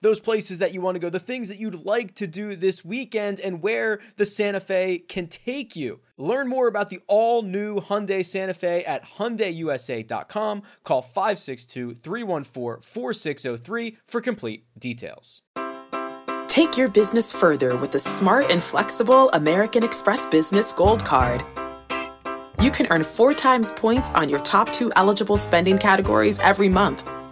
those places that you want to go, the things that you'd like to do this weekend, and where the Santa Fe can take you. Learn more about the all new Hyundai Santa Fe at HyundaiUSA.com. Call 562 314 4603 for complete details. Take your business further with the smart and flexible American Express Business Gold Card. You can earn four times points on your top two eligible spending categories every month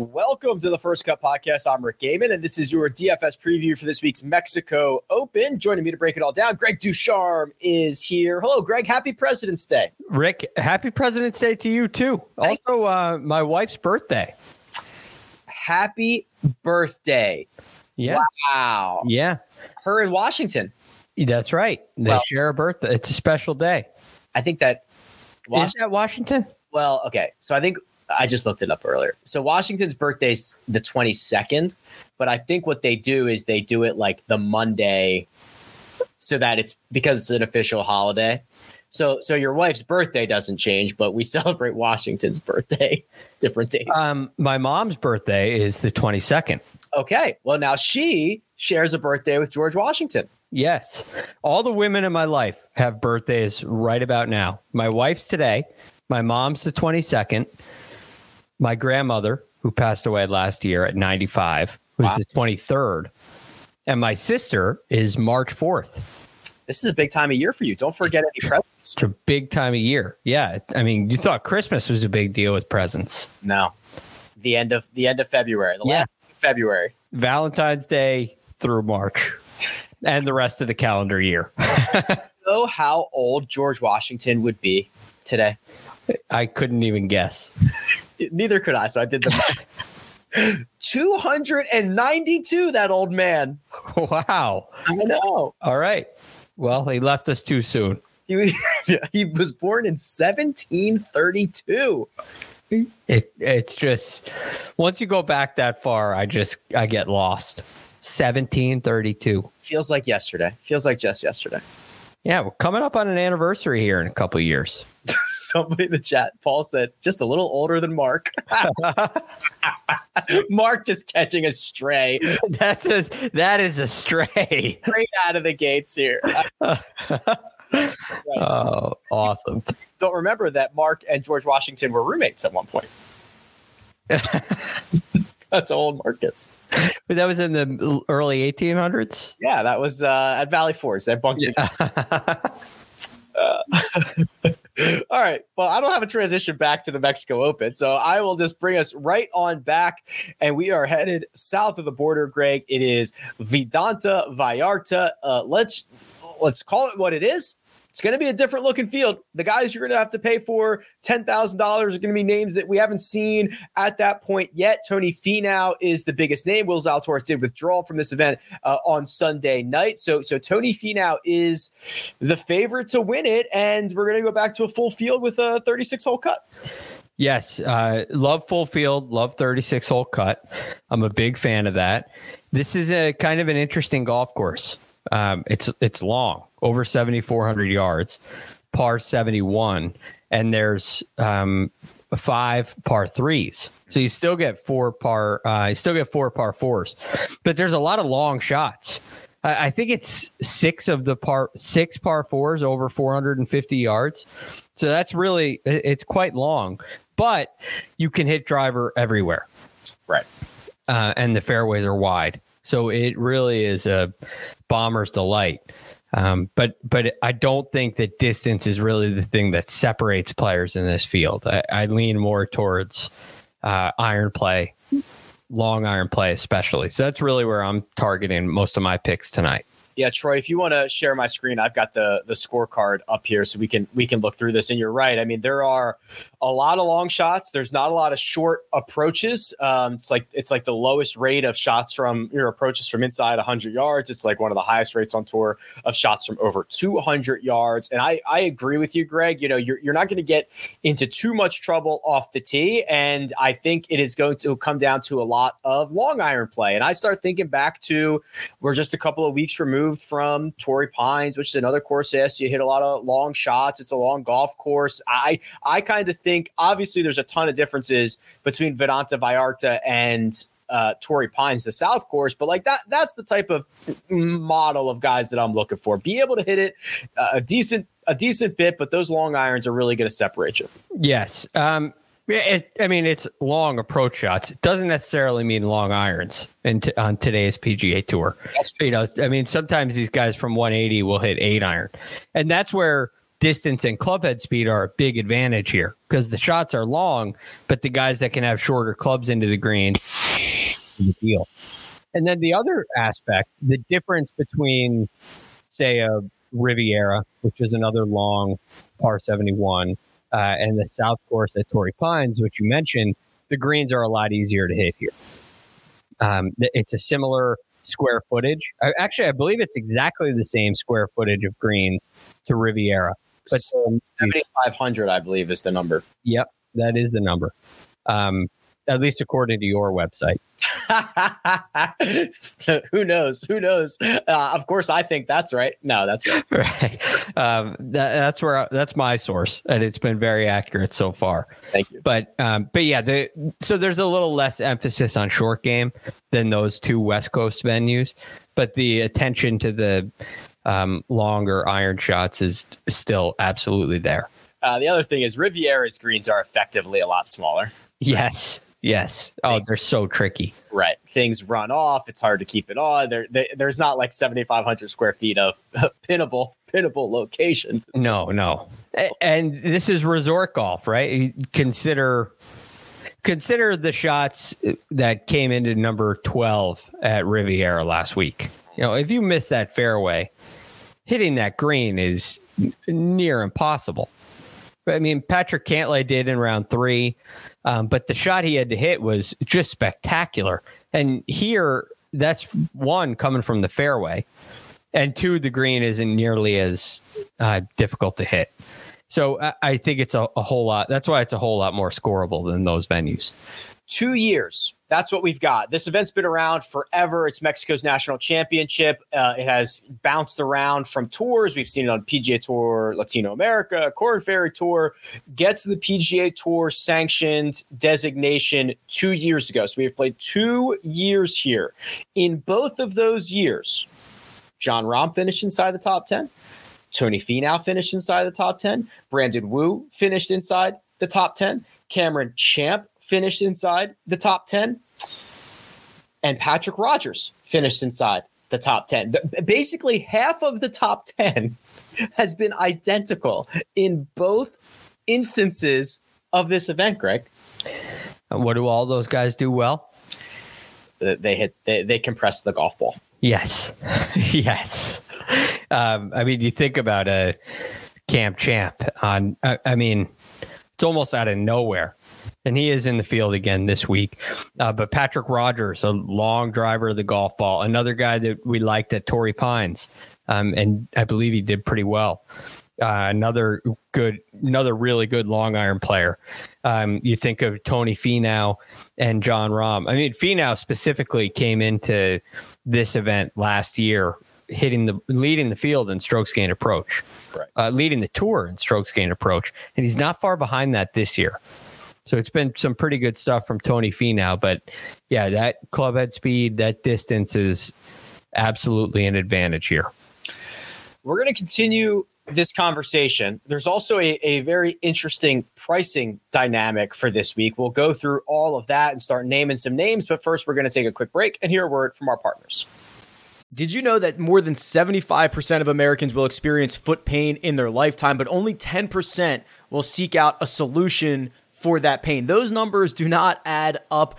Welcome to the First Cut Podcast. I'm Rick Gehman, and this is your DFS preview for this week's Mexico Open. Joining me to break it all down, Greg DuCharme is here. Hello, Greg. Happy President's Day. Rick, happy President's Day to you, too. Thank also, uh, my wife's birthday. Happy birthday. Yeah. Wow. Yeah. Her in Washington. That's right. They Well- share a birthday. It's a special day. I think that. Is that Washington? Well, okay. So I think I just looked it up earlier. So Washington's birthday's the 22nd, but I think what they do is they do it like the Monday so that it's because it's an official holiday. So so your wife's birthday doesn't change, but we celebrate Washington's birthday different days. Um, my mom's birthday is the 22nd. okay. Well, now she shares a birthday with George Washington. Yes. All the women in my life have birthdays right about now. My wife's today. My mom's the 22nd. My grandmother, who passed away last year at 95, was Wow. the 23rd. And my sister is March 4th. This is a big time of year for you. Don't forget any presents. It's a big time of year. Yeah. I mean, you thought Christmas was a big deal with presents. No. The end of the end of February. The Yeah. last of February. Valentine's Day through March and the rest of the calendar year. Know how old George Washington would be today? I couldn't even guess. Neither could I. So I did the math. 292, that old man. Wow. I know. All right. Well, he left us too soon. He, was- he was born in 1732. It it's just once you go back that far, I just I get lost. 1732. Feels like yesterday. Feels like just yesterday. Yeah, we're coming up on an anniversary here in a couple of years. Somebody in the chat, Paul said, just a little older than Mark. Mark just catching a stray That's a that is a stray. straight out of the gates here. oh, awesome. Don't remember that Mark and George Washington were roommates at one point. That's how old Mark is. But that was in the early 1800s. Yeah, that was uh, at Valley Forge. They bunked together. All right. Well, I don't have a transition back to the Mexico Open, so I will just bring us right on back, and we are headed south of the border. Greg, it is Vidanta Vallarta. Uh, let's let's call it what it is. It's going to be a different looking field. The guys you're going to have to pay for ten thousand dollars are going to be names that we haven't seen at that point yet. Tony Finau is the biggest name. Will Zalatoris did withdraw from this event uh, on Sunday night, so so Tony Finau is the favorite to win it, and we're going to go back to a full field with a 36 hole cut. Yes, uh, love full field, love 36 hole cut. I'm a big fan of that. This is a kind of an interesting golf course. Um, it's it's long, over 7,400 yards, par 71, and there's um, five par threes. So you still get four par, uh, you still get four par fours, but there's a lot of long shots. I, I think it's six of the par six par fours over 450 yards. So that's really it- it's quite long, but you can hit driver everywhere. Right. Uh, and the fairways are wide. So it really is a bomber's delight. Um, but but I don't think that distance is really the thing that separates players in this field. I, I lean more towards uh, iron play, long iron play, especially. So that's really where I'm targeting most of my picks tonight. Yeah, Troy, if you want to share my screen, I've got the the scorecard up here so we can we can look through this. And you're right. I mean, there are a lot of long shots. There's not a lot of short approaches. Um, it's like it's like the lowest rate of shots from your approaches from inside 100 yards. It's like one of the highest rates on tour of shots from over 200 yards. And I I agree with you, Greg. You know, you're you're not going to get into too much trouble off the tee, and I think it is going to come down to a lot of long iron play. And I start thinking back to we're just a couple of weeks removed from Torrey Pines, which is another course. Yes, you hit a lot of long shots. It's a long golf course. I I kind of think think obviously there's a ton of differences between Vidanta Vallarta and uh, Torrey Pines, the South Course, but like that, that's the type of model of guys that I'm looking for. Be able to hit it uh, a decent, a decent bit, but those long irons are really going to separate you. Yes. Um, it, I mean, it's long approach shots. It doesn't necessarily mean long irons in t- on today's PGA Tour. You know, I mean, sometimes these guys from 180 will hit eight iron, and that's where distance and clubhead speed are a big advantage here because the shots are long, but the guys that can have shorter clubs into the greens, the deal. And then the other aspect, the difference between, say, a Riviera, which is another long par 71, uh, and the South Course at Torrey Pines, which you mentioned, the greens are a lot easier to hit here. Um, it's a similar square footage. Actually, I believe it's exactly the same square footage of greens to Riviera. But um, 7,500, I believe, is the number. Yep, that is the number. Um, at least according to your website. Who knows? Who knows? Uh, of course, I think that's right. No, that's right. right. Um, that, that's where that's my source, and it's been very accurate so far. Thank you. But um, but yeah, the so there's a little less emphasis on short game than those two West Coast venues, but the attention to the um, longer iron shots is still absolutely there. Uh, the other thing is Riviera's greens are effectively a lot smaller. Yes. Yes. Oh, they're so tricky. Right. Things run off. It's hard to keep it on. There, they, there's not like 7,500 square feet of pinnable, pinnable locations. No, no. And this is resort golf, right? Consider, consider the shots that came into number 12 at Riviera last week. You know, if you miss that fairway, hitting that green is near impossible. I mean, Patrick Cantlay did in round three, um, but the shot he had to hit was just spectacular. And here, that's one coming from the fairway, and two, the green isn't nearly as uh, difficult to hit. So I, I think it's a, a whole lot. That's why it's a whole lot more scoreable than those venues two years. That's what we've got. This event's been around forever. It's Mexico's national championship. Uh, it has bounced around from tours. We've seen it on PGA Tour, Latino America, Korn Ferry Tour. Gets the PGA Tour sanctioned designation two years ago. So we've played two years here. In both of those years, Jon Rahm finished inside the top 10. Tony Finau finished inside the top 10. Brandon Wu finished inside the top 10. Cameron Champ finished inside the top 10. And Patrick Rodgers finished inside the top 10. Basically, half of the top 10 has been identical in both instances of this event, Greg. What do all those guys do well? They hit, they, they compress the golf ball. Yes. yes. Um, I mean, you think about a Camp Champ on, I, I mean, it's almost out of nowhere and he is in the field again this week. Uh, but Patrick Rodgers, a long driver of the golf ball, another guy that we liked at Torrey Pines, um, and I believe he did pretty well. Uh, another good, another really good long iron player. Um, you think of Tony Finau and Jon Rahm. I mean, Finau specifically came into this event last year hitting the leading the field in strokes gain approach, right. uh, leading the tour in strokes gain approach, and he's not far behind that this year. So it's been some pretty good stuff from Tony Finau. but yeah, that club head speed, that distance is absolutely an advantage here. We're going to continue this conversation. There's also a, a very interesting pricing dynamic for this week. We'll go through all of that and start naming some names, but first we're going to take a quick break and hear a word from our partners. Did you know that more than 75% of Americans will experience foot pain in their lifetime, but only 10% will seek out a solution for that pain? Those numbers do not add up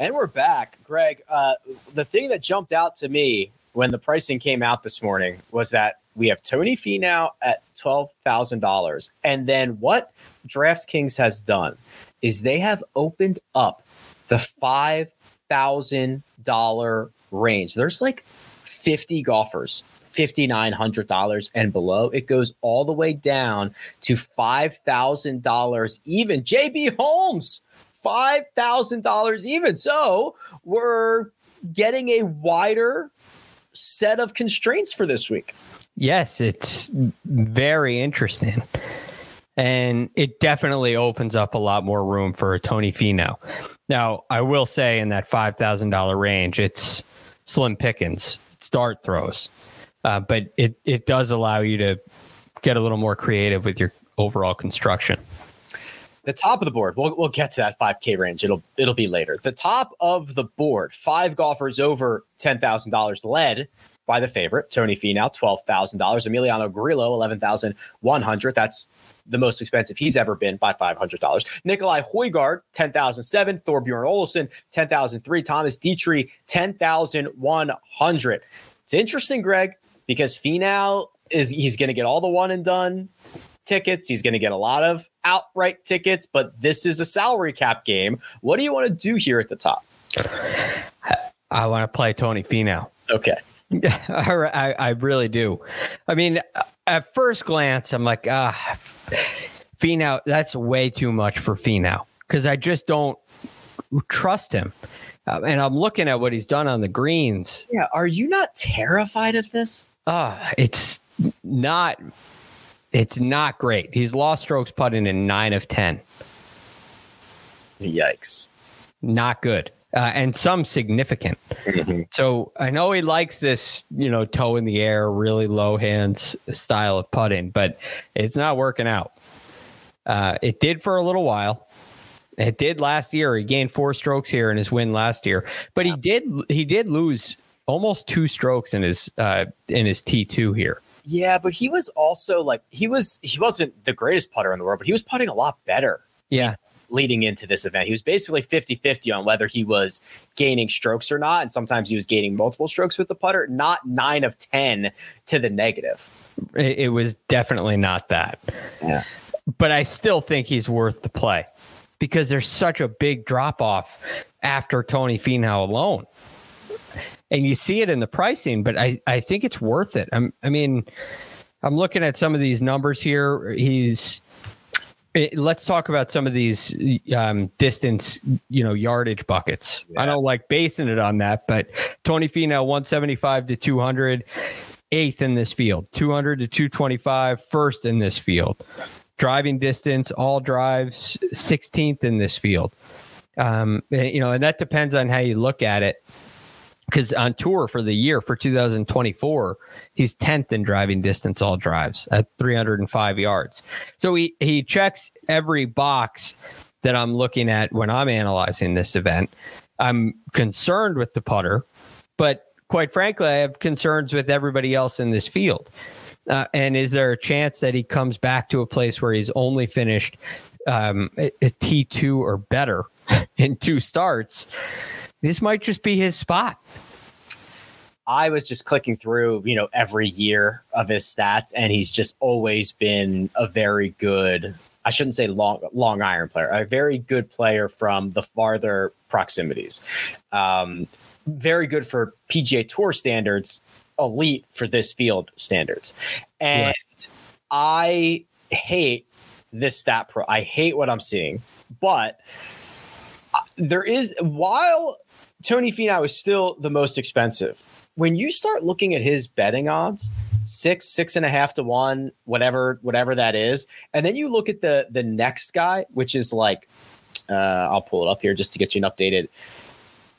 And we're back. Greg, uh, the thing that jumped out to me when the pricing came out this morning was that we have Tony Finau at $12,000. And then what DraftKings has done is they have opened up the $5,000 range. There's like 50 golfers $5,900 and below. It goes all the way down to $5,000 even. JB Holmes, $5,000 even. So we're getting a wider set of constraints for this week. Yes, it's very interesting. And it definitely opens up a lot more room for Tony Finau. Now, I will say in that $5,000 range, it's slim pickings, start throws. Uh, but it it does allow you to get a little more creative with your overall construction. The top of the board, we'll, we'll get to that 5K range. It'll it'll be later. The top of the board, five golfers over ten thousand dollars, led by the favorite Tony Finau, twelve thousand dollars. Emiliano Grillo, eleven thousand one hundred. That's the most expensive he's ever been by five hundred dollars. Nicolai Højgaard, ten thousand seven. Thorbjorn Olesen, ten thousand three. Thomas Detry, ten thousand one hundred. It's interesting, Greg because Finau is he's going to get all the one and done tickets. He's going to get a lot of outright tickets, but this is a salary cap game. What do you want to do here at the top? I want to play Tony Finau. Okay. I, I really do. I mean, at first glance, I'm like, ah, Finau, that's way too much for Finau because I just don't trust him. Uh, and I'm looking at what he's done on the greens. Yeah. Are you not terrified of this? Uh, it's not it's not great. He's lost strokes putting in nine of ten. Yikes. Not good. Uh, and some significant. Mm-hmm. So I know he likes this, you know, toe in the air, really low hands style of putting, but it's not working out. Uh, it did for a little while. It did last year. He gained four strokes here in his win last year, but he did he did lose almost two strokes in his uh, in his T two here. Yeah, but he was also like he was he wasn't the greatest putter in the world, but he was putting a lot better. Yeah. Leading into this event, he was basically 50 50 on whether he was gaining strokes or not. And sometimes he was gaining multiple strokes with the putter, not nine of 10 to the negative. It, it was definitely not that. Yeah. But I still think he's worth the play because there's such a big drop off after Tony Finau alone and you see it in the pricing, but I, I think it's worth it. I'm, I mean, I'm looking at some of these numbers here. He's, it, eh, let's talk about some of these um, distance, you know, yardage buckets. Yeah. I don't like basing it on that, but Tony Finau, 175 to 200, eighth in this field, 200 to 225, first in this field. Driving distance, all drives, 16th in this field. Um, eh, you know, and that depends on how you look at it because on tour for the year for 2024, he's 10th in driving distance all drives at 305 yards. So he, he checks every box that I'm looking at when I'm analyzing this event. I'm concerned with the putter, but quite frankly, I have concerns with everybody else in this field. Uh, and is there a chance that he comes back to a place where he's only finished um, a a T2 or better in two starts? This might just be his spot. I was just clicking through, you know, every year of his stats, and he's just always been a very good. I shouldn't say long long iron player, a very good player from the farther proximities. Um, very good for PGA Tour standards, elite for this field standards, and I hate this stat pro. I hate what I'm seeing, but uh, there is while Tony Finau is still the most expensive. When you start looking at his betting odds, six, six and a half to one, whatever, whatever that is, and then you look at the the next guy, which is like, uh, I'll pull it up here just to get you an updated.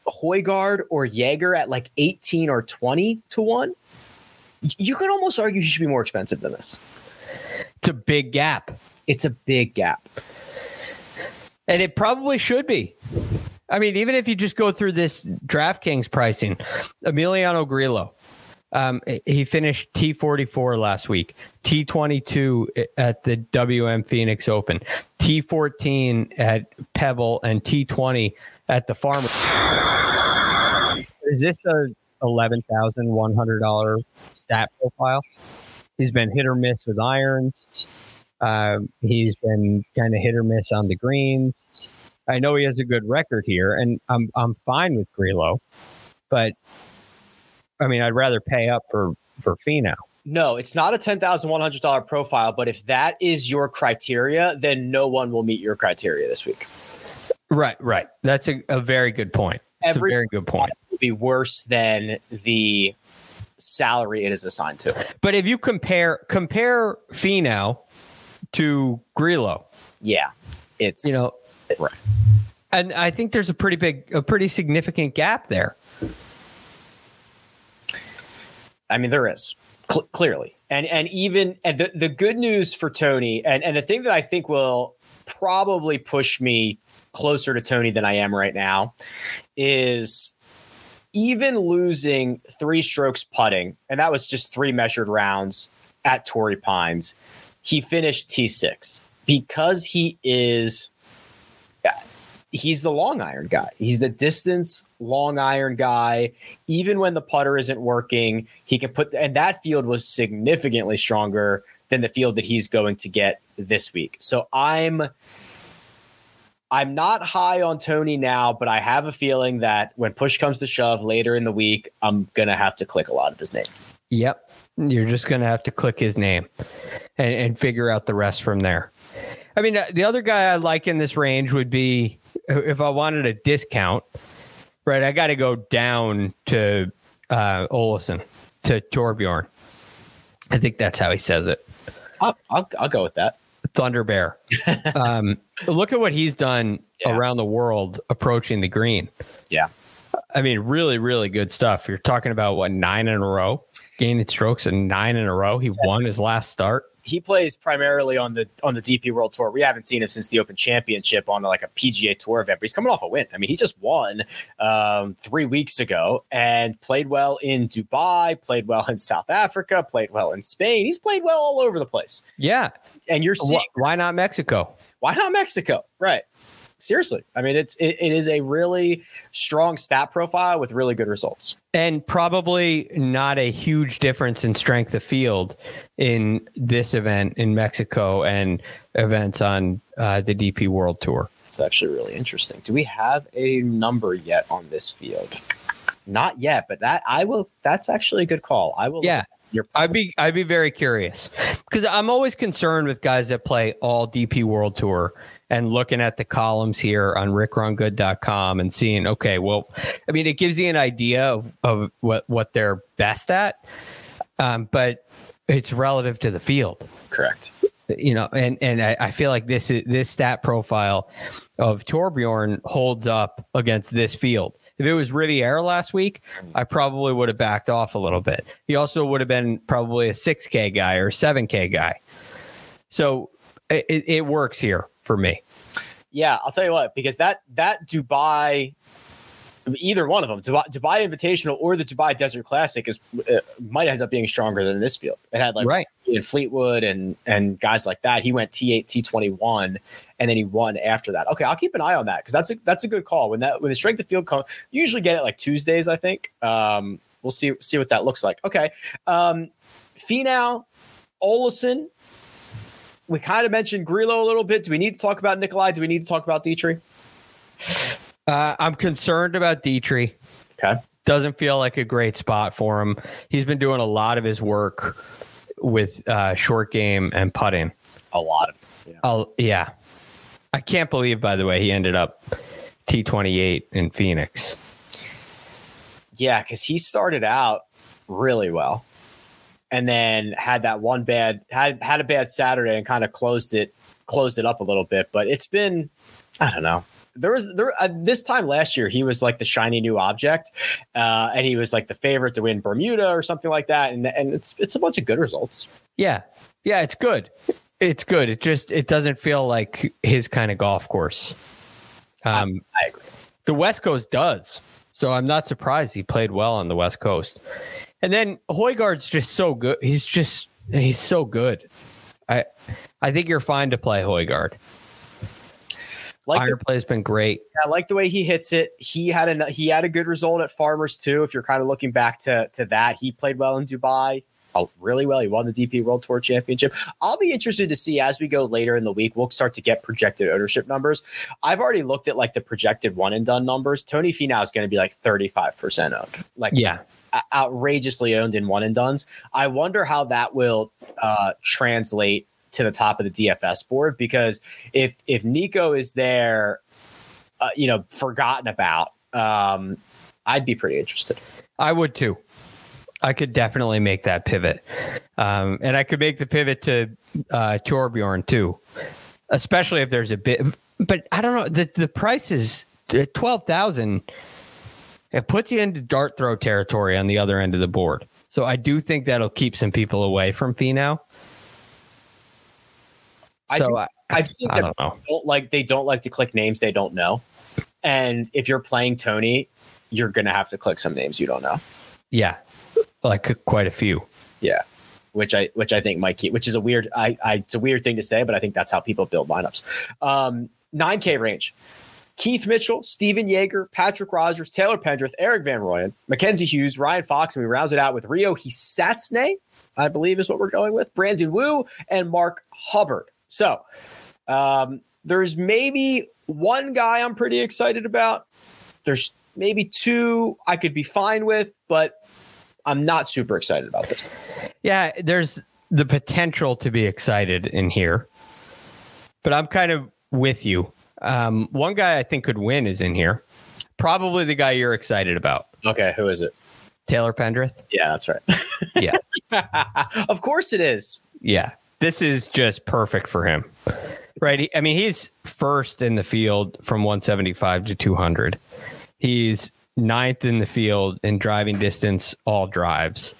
Højgaard or Jaeger at like 18 or 20 to one. You could almost argue he should be more expensive than this. It's a big gap. It's a big gap. And it probably should be. I mean, even if you just go through this DraftKings pricing, Emiliano Grillo, um, he finished T44 last week, T22 at the WM Phoenix Open, T14 at Pebble, and T20 at the Farmer. Is this a eleven thousand one hundred dollar stat profile? He's been hit or miss with irons. Um, he's been kind of hit or miss on the greens. I know he has a good record here, and I'm I'm fine with Grillo, but I mean, I'd rather pay up for for Finau. No, it's not a ten thousand one hundred dollar profile. But if that is your criteria, then no one will meet your criteria this week. Right, right. That's a, a very good point. That's Every a very good point. Will be worse than the salary it is assigned to. But if you compare compare Finau to Grillo, Yeah, it's you know, right. and I think there's a pretty big, a pretty significant gap there. I mean, there is cl- clearly, and and even and the the good news for Tony, and and the thing that I think will probably push me closer to Tony than I am right now, is even losing three strokes putting, and that was just three measured rounds at Torrey Pines. He finished T six because he is he's the long iron guy. He's the distance long iron guy. Even when the putter isn't working, he can put, and that field was significantly stronger than the field that he's going to get this week. So I'm, I'm not high on Tony now, but I have a feeling that when push comes to shove later in the week, I'm going to have to click a lot of his name. Yep, you're just gonna have to click his name and, and figure out the rest from there. I mean, uh, the other guy I like in this range would be if I wanted a discount, right? I got to go down to uh, Olesen to Thorbjorn. I think that's how he says it. I'll, I'll, I'll go with that. Thunder Bear. um, look at what he's done Yeah. around the world approaching the green. Yeah. I mean, really, really good stuff. You're talking about what nine in a row, gaining strokes and nine in a row. He won his last start. He plays primarily on the on the DP World Tour. We haven't seen him since the Open Championship on like a PGA Tour event, but he's coming off a win. I mean, he just won um, three weeks ago and played well in Dubai, played well in South Africa, played well in Spain. He's played well all over the place. Yeah. And you're seeing why not Mexico? why not Mexico? Right. Seriously. I mean, it's it, it is a really strong stat profile with really good results. And probably not a huge difference in strength of field in this event in Mexico and events on uh, the DP World Tour. It's actually really interesting. Do we have a number yet on this field? Not yet, but that I will. That's actually a good call. I will. Yeah. Your I'd be I'd be very curious because I'm always concerned with guys that play all DP World Tour and looking at the columns here on rickrungood.com and seeing okay, well, I mean, it gives you an idea of, of what what they're best at, um, but it's relative to the field, correct. you know. And and I, I feel like this is this stat profile of Thorbjorn holds up against this field. If it was Riviera last week, I probably would have backed off a little bit. He also would have been probably a 6K guy or 7K guy. So it, it works here for me. Yeah, I'll tell you what, because that that Dubai, either one of them, Dubai, Dubai Invitational or the Dubai Desert Classic is uh, might end up being stronger than this field. It had like Right. in Fleetwood and and guys like that. He went T eight, T twenty one, and then he won after that. Okay, I'll keep an eye on that because that's a that's a good call. When that when the strength of field come, you usually get it like Tuesdays, I think. Um, we'll see see what that looks like. Okay, um, Finau, Olesen. We kind of mentioned Grillo a little bit. Do we need to talk about Nicolai? Do we need to talk about Detry? Uh, I'm concerned about Detry. Okay. Doesn't feel like a great spot for him. He's been doing a lot of his work with uh, short game and putting. A lot of yeah. Yeah, I can't believe. By the way, he ended up T28 in Phoenix. Yeah, because he started out really well, and then had that one bad had had a bad Saturday and kind of closed it closed it up a little bit. But it's been I don't know. There was there uh, this time last year he was like the shiny new object, uh, and he was like the favorite to win Bermuda or something like that. And and it's it's a bunch of good results. Yeah, yeah, it's good. It's good. It just it doesn't feel like his kind of golf course. Um, I agree. the West Coast does. So I'm not surprised he played well on the West Coast. And then Højgaard's just so good. He's just he's so good. I I think you're fine to play Højgaard. Like Iron the, play has been great. I like the way he hits it. He had a he had a good result at Farmers too. If you're kind of looking back to to that, he played well in Dubai. Oh, really well. He won the DP World Tour Championship. I'll be interested to see as we go later in the week. We'll start to get projected ownership numbers. I've already looked at like the projected one and done numbers. Tony Finau is going to be like 35% owned, like Yeah. Outrageously owned in one and duns. I wonder how that will uh, translate to the top of the DFS board because if if Nico is there, uh, you know, forgotten about, um, I'd be pretty interested. I would too. I could definitely make that pivot. Um, and I could make the pivot to uh, Thorbjorn too, especially if there's a bit. But I don't know. The, the price is uh, 12000 It puts you into dart throw territory on the other end of the board. So I do think that'll keep some people away from Finau. I So do, I, I do think I that don't know. don't like they don't like to click names they don't know, and if you're playing Tony, you're gonna have to click some names you don't know. Yeah. Like quite a few. Yeah, which I which I think might keep, which is a weird I, I it's a weird thing to say, but I think that's how people build lineups. Um, 9K range. Keith Mitchell, Stephan Jaeger, Patrick Rodgers, Taylor Pendrith, Erik van Rooyen, Mackenzie Hughes, Ryan Fox, and we rounded out with Ryo Hisatsune, I believe is what we're going with, Brandon Wu, and Mark Hubbard. So um, there's maybe one guy I'm pretty excited about. There's maybe two I could be fine with, but I'm not super excited about this. Yeah, there's the potential to be excited in here, but I'm kind of with you. Um, one guy I think could win is in here. Probably the guy you're excited about, Okay, who is it? Taylor Pendrith. Yeah, that's right. Yeah, of course it is. yeah. This is just perfect for him, right? I mean, he's first in the field from 175 to 200. He's ninth in the field in driving distance, all drives.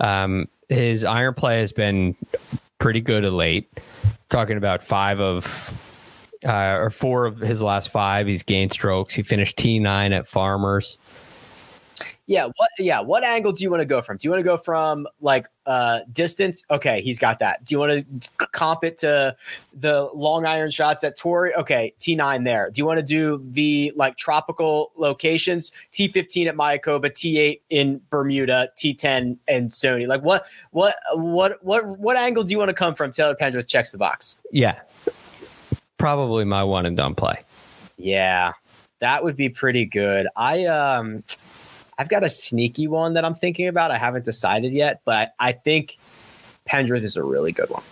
Um, his iron play has been pretty good of late. Talking about five of uh, or four of his last five, he's gained strokes. He finished T nine at Farmers. Yeah, what yeah, what angle do you want to go from? Do you want to go from like uh distance? Okay, he's got that. Do you want to comp it to the long iron shots at Torrey? Okay, T9 there. Do you want to do the like tropical locations? T15 at Mayakoba, T8 in Bermuda, T10 and Sony. Like what what what what what angle do you want to come from? Taylor Pendrith checks the box. Yeah, probably my one and done play. Yeah, that would be pretty good. I um I've got a sneaky one that I'm thinking about. I haven't decided yet, but I think Pendrith is a really good one.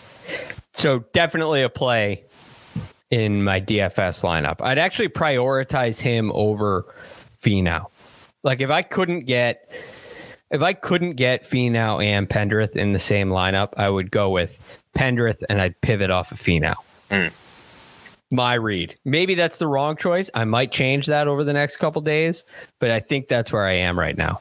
So definitely a play in my DFS lineup. I'd actually prioritize him over Finau. Like if I couldn't get if I couldn't get Finau and Pendrith in the same lineup, I would go with Pendrith and I'd pivot off of Finau. My read. Maybe that's the wrong choice. I might change that over the next couple days, but I think that's where I am right now.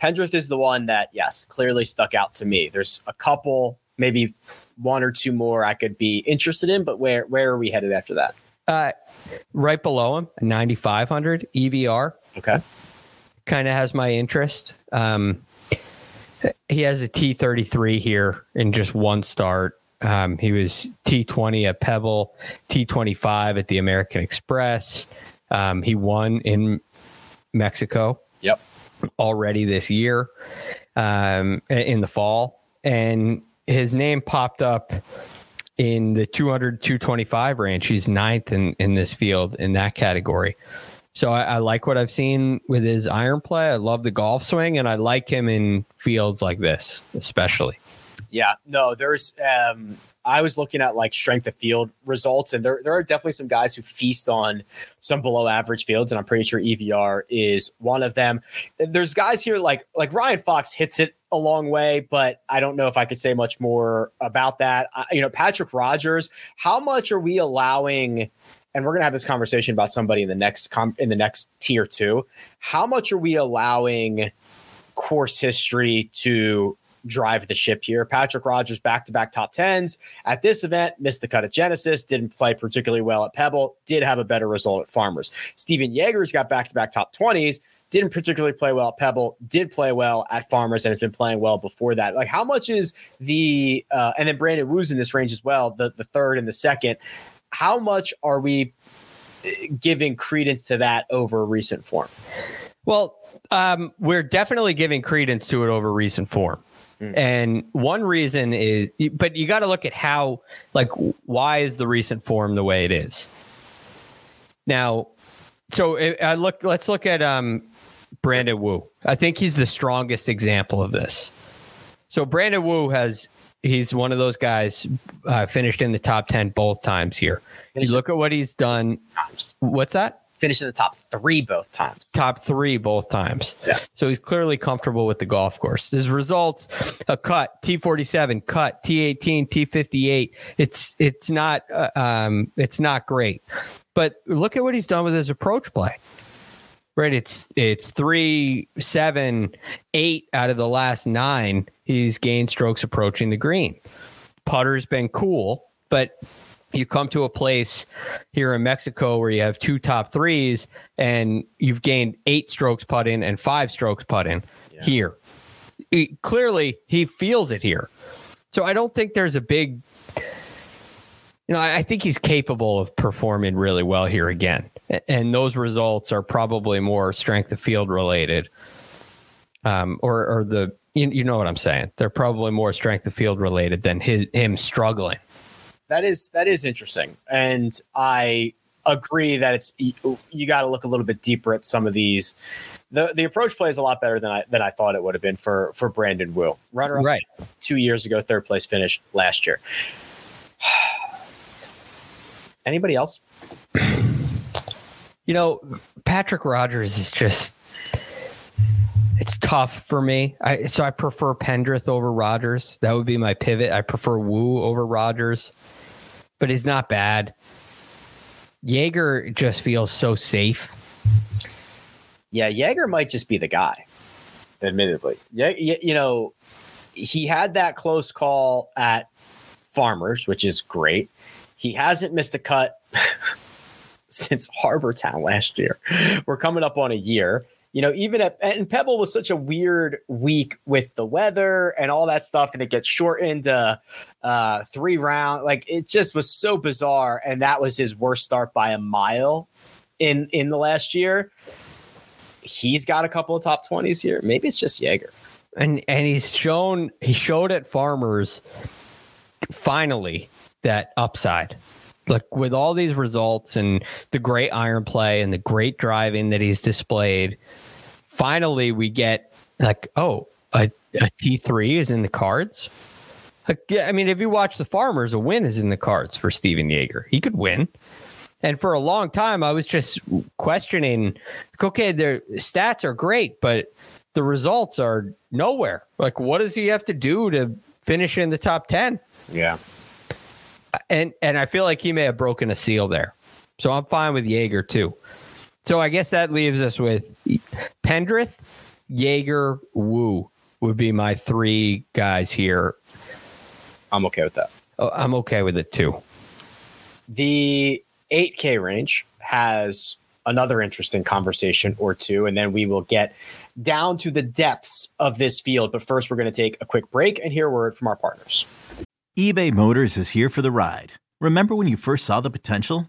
Pendrith is the one that, yes, clearly stuck out to me. There's a couple, maybe one or two more I could be interested in, but where where are we headed after that? Uh, right below him, 9,500 EVR. Okay. Kind of has my interest. Um, he has a T33 here in just one start. Um, he was T20 at Pebble, T25 at the American Express. Um, he won in Mexico. Yep. Already this year, um, in the fall, and his name popped up in the 200 225 range. He's ninth in in this field in that category. So I, I, like what I've seen with his iron play. I love the golf swing, and I like him in fields like this, especially. Yeah, no, there's um I was looking at like strength of field results, and there there are definitely some guys who feast on some below average fields, and I'm pretty sure EVR is one of them. There's guys here like like Ryan Fox hits it a long way, but I don't know if I could say much more about that. I, you know, Patrick Rodgers, how much are we allowing? And we're gonna have this conversation about somebody in the next com- in the next tier two. How much are we allowing course history to drive the ship here. Patrick Rodgers back to back top tens at this event, missed the cut at Genesis, didn't play particularly well at Pebble, did have a better result at Farmers. Stephan Jaeger's got back to back top 20s, didn't particularly play well at Pebble, did play well at Farmers, and has been playing well before that. Like, how much is the, uh, and then Brandon Wu's in this range as well, the, the third and the second. How much are we uh, giving credence to that over recent form? Well, um, we're definitely giving credence to it over recent form. Mm. And one reason is, but you got to look at how, like, why is the recent form the way it is? Now, so I look, let's look at um, Brandon Wu. I think he's the strongest example of this. So Brandon Wu has, he's one of those guys uh, finished in the top 10 both times here. You look at what he's done. What's that? Finished in the top three both times. Top three both times. Yeah. So he's clearly comfortable with the golf course. His results: a cut, T forty seven, cut, T eighteen, T fifty eight. It's it's not uh, um it's not great, but look at what he's done with his approach play. Right, it's it's three, seven, eight out of the last nine. He's gained strokes approaching the green. Putter's been cool, but you come to a place here in Mexico where you have two top threes and you've gained eight strokes putting and five strokes putting yeah. here. Clearly, he feels it here. So I don't think there's a big, you know, I, I think he's capable of performing really well here again. And those results are probably more strength of field related. Um, or, or the, you, you know what I'm saying? They're probably more strength of field related than his, him struggling that is that is interesting, and I agree that it's you, you got to look a little bit deeper at some of these. The the approach plays a lot better than I than I thought it would have been for for Brandon Wu. Runner up right two years ago, third place finish last year. Anybody else? You know, Patrick Rodgers is just it's tough for me. I so I prefer Pendrith over Rodgers. That would be my pivot. I prefer Wu over Rodgers, but he's not bad. Jaeger just feels so safe. Yeah, Jaeger might just be the guy. Admittedly, yeah, you know, he had that close call at Farmers, which is great. He hasn't missed a cut since Harbour Town last year. We're coming up on a year you know, even at and Pebble was such a weird week with the weather and all that stuff, and it gets shortened to uh, three round. Like it just was so bizarre, and that was his worst start by a mile in in the last year. He's got a couple of top twenties here. Maybe it's just Jaeger, and and he's shown he showed at Farmers finally that upside like with all these results and the great iron play and the great driving that he's displayed, finally we get like, oh, a a T3 is in the cards. Like, I mean, if you watch the Farmers, a win is in the cards for Stephan Jaeger. He could win. And for a long time, I was just questioning, like, okay, their stats are great, but the results are nowhere. Like, what does he have to do to finish in the top 10? Yeah and and I feel like he may have broken a seal there. So I'm fine with Jaeger too. So I guess that leaves us with Pendrith, Jaeger, Wu would be my three guys here. I'm okay with that. Oh, I'm okay with it too. The 8K range has another interesting conversation or two, and then we will get down to the depths of this field. But first, we're going to take a quick break and hear a word from our partners. eBay Motors is here for the ride. Remember when you first saw the potential?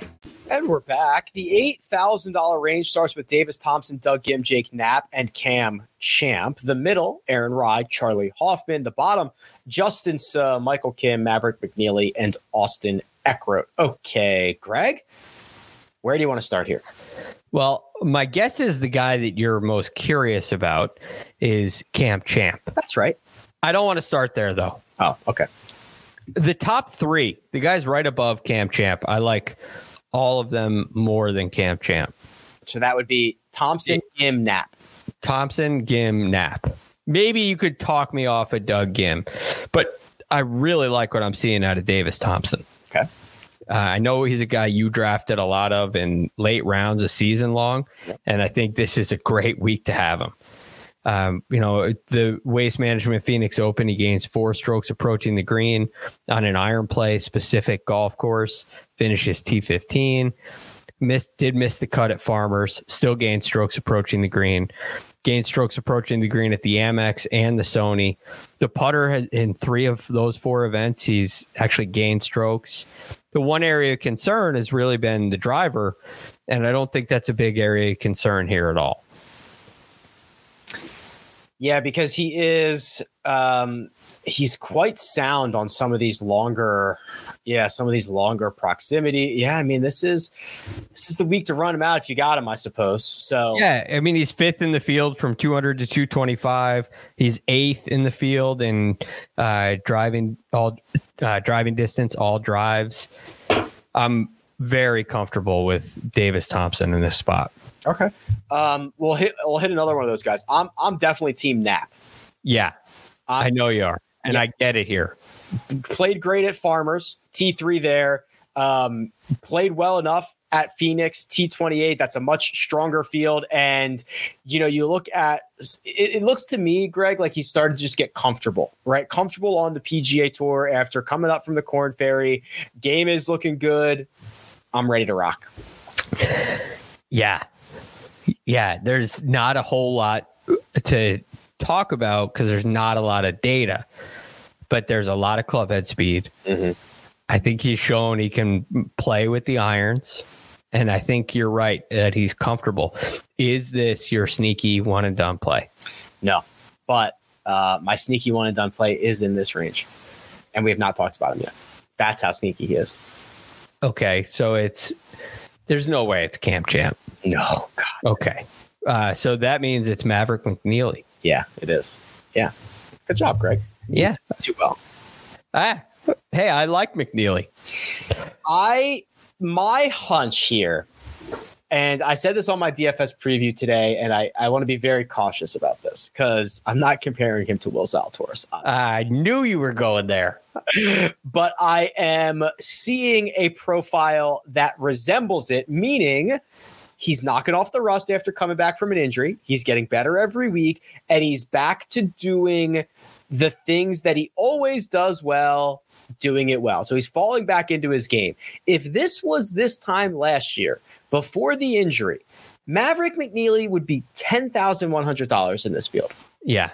And we're back. The $8,000 range starts with Davis Thompson, Doug Ghim, Jake Knapp, and Cam Champ. The middle, Aaron Rai, Charley Hoffman. The bottom, Justin uh, Michael Kim, Maverick McNealy, and Austin Eckroat. Okay, Greg, where do you want to start here? Well, my guess is the guy that you're most curious about is Cam Champ. That's right. I don't want to start there though. Oh, okay. The top three, the guys right above Cam Champ, I like all of them more than Cam Champ. So that would be Thompson, Ghim, Knapp. Thompson, Ghim, Knapp. Maybe you could talk me off of Doug Ghim, but I really like what I'm seeing out of Davis Thompson. Okay. Uh, I know he's a guy you drafted a lot of in late rounds a season long, and I think this is a great week to have him. Um, you know, the Waste Management Phoenix Open, he gains four strokes approaching the green on an iron play specific golf course, finishes T15. Missed, did miss the cut at Farmers, still gained strokes approaching the green, gained strokes approaching the green at the Amex and the Sony. The putter has, in three of those four events, he's actually gained strokes. The one area of concern has really been the driver, and I don't think that's a big area of concern here at all. Yeah, because he is um he's quite sound on some of these longer yeah, some of these longer proximity. Yeah, I mean this is this is the week to run him out if you got him, I suppose. So Yeah, I mean he's fifth in the field from 200 to 225. He's eighth in the field in uh, driving all uh, driving distance, all drives. I'm very comfortable with Davis Thompson in this spot. Okay. Um we'll hit we'll hit another one of those guys. I'm I'm definitely team Knapp. Yeah, I know you are, and Yeah. I get it here. played great at Farmers, T3 there. Um, played well enough at Phoenix, T28. That's a much stronger field. And, you know, you look at it, it looks to me, Greg, like he started to just get comfortable, right? Comfortable on the PGA Tour after coming up from the Korn Ferry. Game is looking good. I'm ready to rock. Yeah. Yeah. There's not a whole lot to talk about because there's not a lot of data, but there's a lot of club head speed. Mhm. I think he's shown he can play with the irons. And I think you're right that he's comfortable. Is this your sneaky one and done play? No, but uh, my sneaky one and done play is in this range. And we have not talked about him yet. That's how sneaky he is. Okay. So it's, there's no way it's Cam Champ. No, God. Okay. Uh, so that means it's Maverick McNealy. Yeah, it is. Yeah. Good job, Greg. Yeah. Too well. Ah, hey, I like McNealy. I my hunch here, And I said this on my DFS preview today, and I, I want to be very cautious about this because I'm not comparing him to Will Zalatoris. I knew you were going there. but I am seeing a profile that resembles it, meaning he's knocking off the rust after coming back from an injury. He's getting better every week, and he's back to doing the things that he always does well, doing it well. So he's falling back into his game. If this was this time last year, before the injury, Maverick McNealy would be $10,100 in this field. Yeah.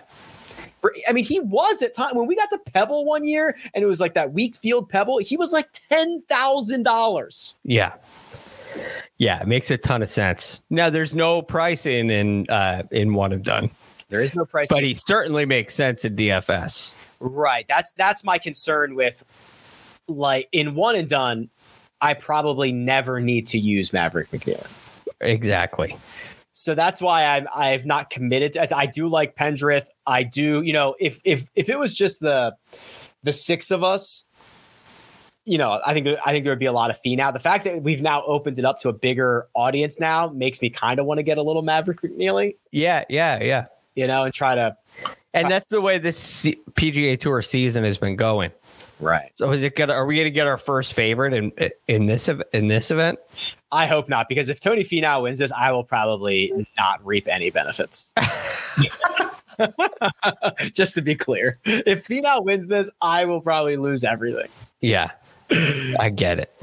I mean, he was at time when we got to Pebble one year and it was like that weak field Pebble, he was like $10,000. Yeah. Yeah, it makes a ton of sense. Now there's no price in in uh in one and done. There is no price. But he certainly makes sense in DFS. Right. That's that's my concern with like in one and done I probably never need to use Maverick McNealy. Exactly. So that's why I'm I've not committed to I do like Pendrith. I do, you know, if if if it was just the the six of us, you know, I think I think there would be a lot of fee now. The fact that we've now opened it up to a bigger audience now makes me kind of want to get a little Maverick McNealy. Yeah, yeah, yeah. You know, and try to And that's the way this C- PGA Tour season has been going. right. So is it gonna? Are we gonna get our first favorite in in this in this event? I hope not, because if Tony Finau wins this, I will probably not reap any benefits. Just to be clear, if Finau wins this, I will probably lose everything. Yeah, I get it.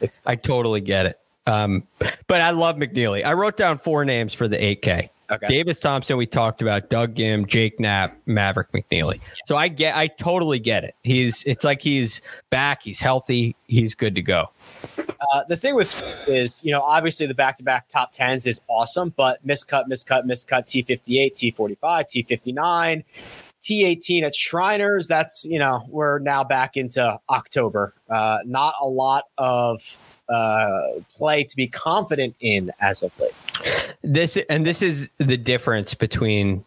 It's I totally get it. Um, but I love McNealy. I wrote down four names for the 8K. Okay. Davis Thompson, we talked about Doug Ghim, Jake Knapp, Maverick McNealy. So I get, I totally get it. He's, it's like he's back, he's healthy, he's good to go. Uh, the thing with is, you know, obviously the back-to-back top tens is awesome, but miscut, miscut, miscut, T58, T45, T59, T18 at Shriners. That's you know, we're now back into October. Uh, not a lot of uh, play to be confident in as of late. This, and this is the difference between,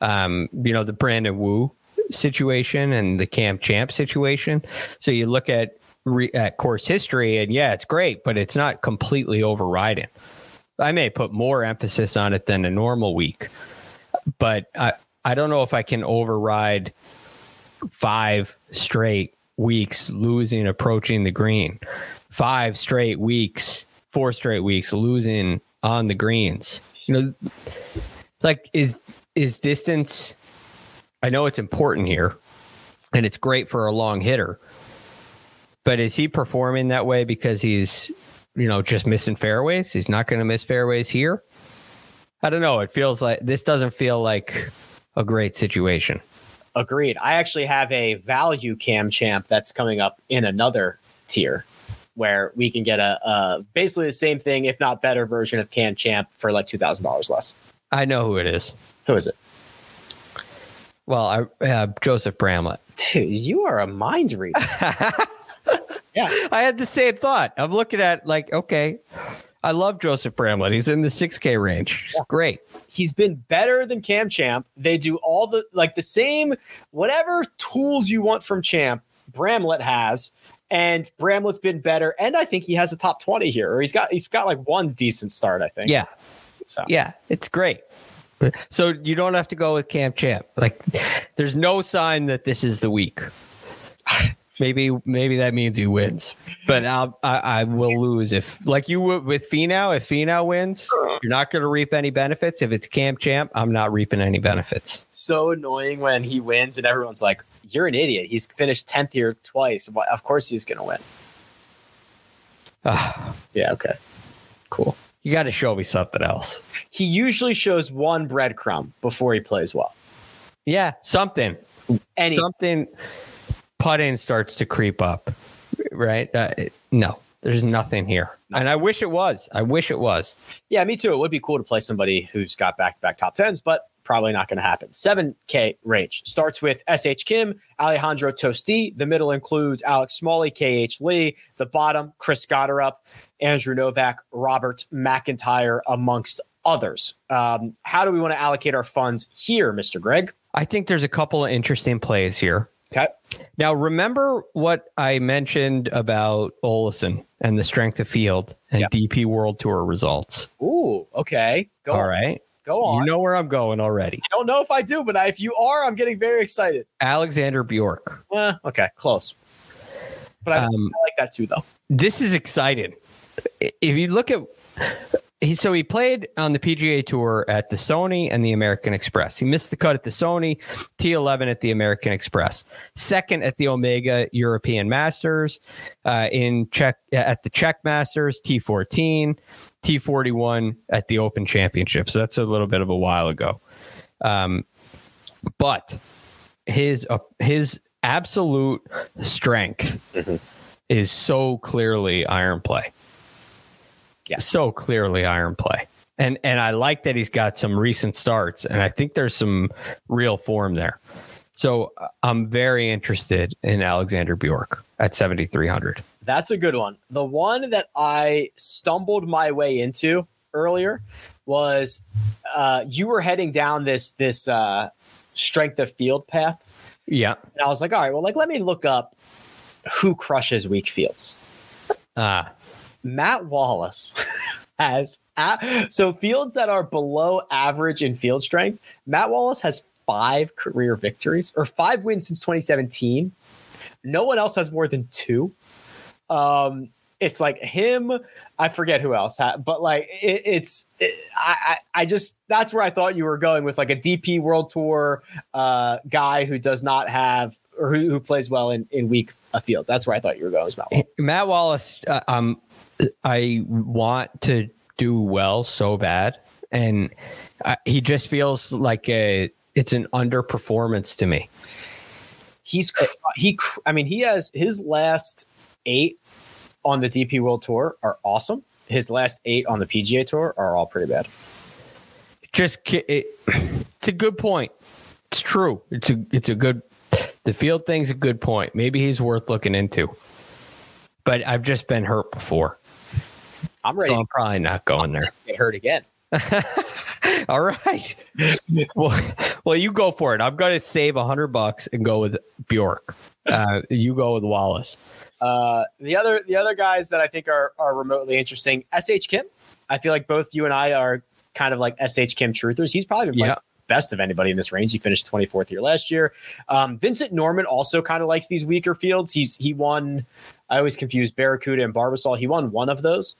um, you know, the Brandon Wu situation and the Cam Champ situation. So you look at, re, at course history and yeah, it's great, but it's not completely overriding. I may put more emphasis on it than a normal week, but I, I don't know if I can override five straight weeks losing approaching the green, five straight weeks, four straight weeks losing on the greens. You know, like is is distance I know it's important here and it's great for a long hitter. But is he performing that way because he's, you know, just missing fairways? He's not going to miss fairways here. I don't know. It feels like this doesn't feel like a great situation. Agreed. I actually have a value cam champ that's coming up in another tier where we can get a, a basically the same thing, if not better version of cam champ for like two thousand dollars less. I know who it is. Who is it? Well, I uh, Joseph Bramlett. Dude, you are a mind reader. yeah. I had the same thought. I'm looking at like, okay, I love Joseph Bramlett. He's in the 6K range. He's great. He's been better than Cam Champ. They do all the like the same whatever tools you want from Champ, Bramlett has. And Bramlett's been better. And I think he has a top 20 here. Or he's got he's got like one decent start, I think. Yeah. So Yeah, it's great. So you don't have to go with Cam Champ. Like, there's no sign that this is the week. Maybe maybe that means he wins, but I'll, I I will lose if like you would with Finau. If Finau wins, you're not going to reap any benefits. If it's Cam Champ, I'm not reaping any benefits. so annoying when he wins and everyone's like, You're an idiot. He's finished 10th here twice. Why- Of course he's gonna win. Ah, Yeah, okay. Cool. you got to show me something else. He usually shows one breadcrumb before he plays well. Yeah, something. Any something putting starts to creep up, right? Uh, it- no, there's nothing here, and I wish it was. I wish it was. Yeah, me too. It would be cool to play somebody who's got back to back top tens, but probably not going to happen. 7K range starts with SH Kim, Alejandro Tosti. The middle includes Alex Smalley, KH Lee. The bottom, Chris Gotterup, Andrew Novak, Robert McIntyre, amongst others. Um, how do we want to allocate our funds here, Mr. Greg? I think there's a couple of interesting plays here. Okay. Now, remember what I mentioned about Olesen and the strength of field and Yes. DP World Tour results. Ooh, okay. Go All on. right. Go on. You know where I'm going already. I don't know if I do, but I, if you are, I'm getting very excited. Alexander Bjork. Eh, okay, close. But I, Um, I like that too, though. this is exciting. If you look at he so he played on the PGA Tour at the Sony and the American Express. He missed the cut at the Sony, T11 at the American Express, second at the Omega European Masters, uh, in Czech at the Czech Masters, T14, T41 at the Open Championship. So that's a little bit of a while ago. Um, but his uh, his absolute strength is so clearly iron play. Yeah. So clearly iron play. And and I like that he's got some recent starts and I think there's some real form there. So uh, I'm very interested in Alexander Bjork at 7300. That's a good one. The one that I stumbled my way into earlier was uh, you were heading down this this uh, strength of field path, Yeah. and I was like, all right, well, like let me look up who crushes weak fields. Ah, Matt Wallace has a- so fields that are below average in field strength. Matt Wallace has five career victories or five wins since 2017. No one else has more than two. Um, it's like him. I forget who else, but like it, it's. It, I, I I just that's where I thought you were going with like a DP World Tour uh, guy who does not have or who, who plays well in in weak uh, fields. That's where I thought you were going, Matt Wallace. Matt Wallace, uh, um, I want to do well so bad, and uh, he just feels like a it's an underperformance to me. he's he i mean he has his last eight on the dp world tour are awesome his last eight on the pga tour are all pretty bad Just it, it's a good point. It's true. It's a it's a good. The field thing's a good point. Maybe he's worth looking into. But I've just been hurt before, i'm ready so I'm probably not going there. get hurt again All right. well, well, you go for it. I'm going to save a hundred bucks and go with Bjork. Uh, you go with Wallace. uh the other the other guys that i think are are remotely interesting sh kim i feel like both you and i are kind of like sh kim truthers he's probably been Yeah. best of anybody in this range he finished 24th here last year um vincent norrman also kind of likes these weaker fields he's he won i always confuse barracuda and barbasol he won one of those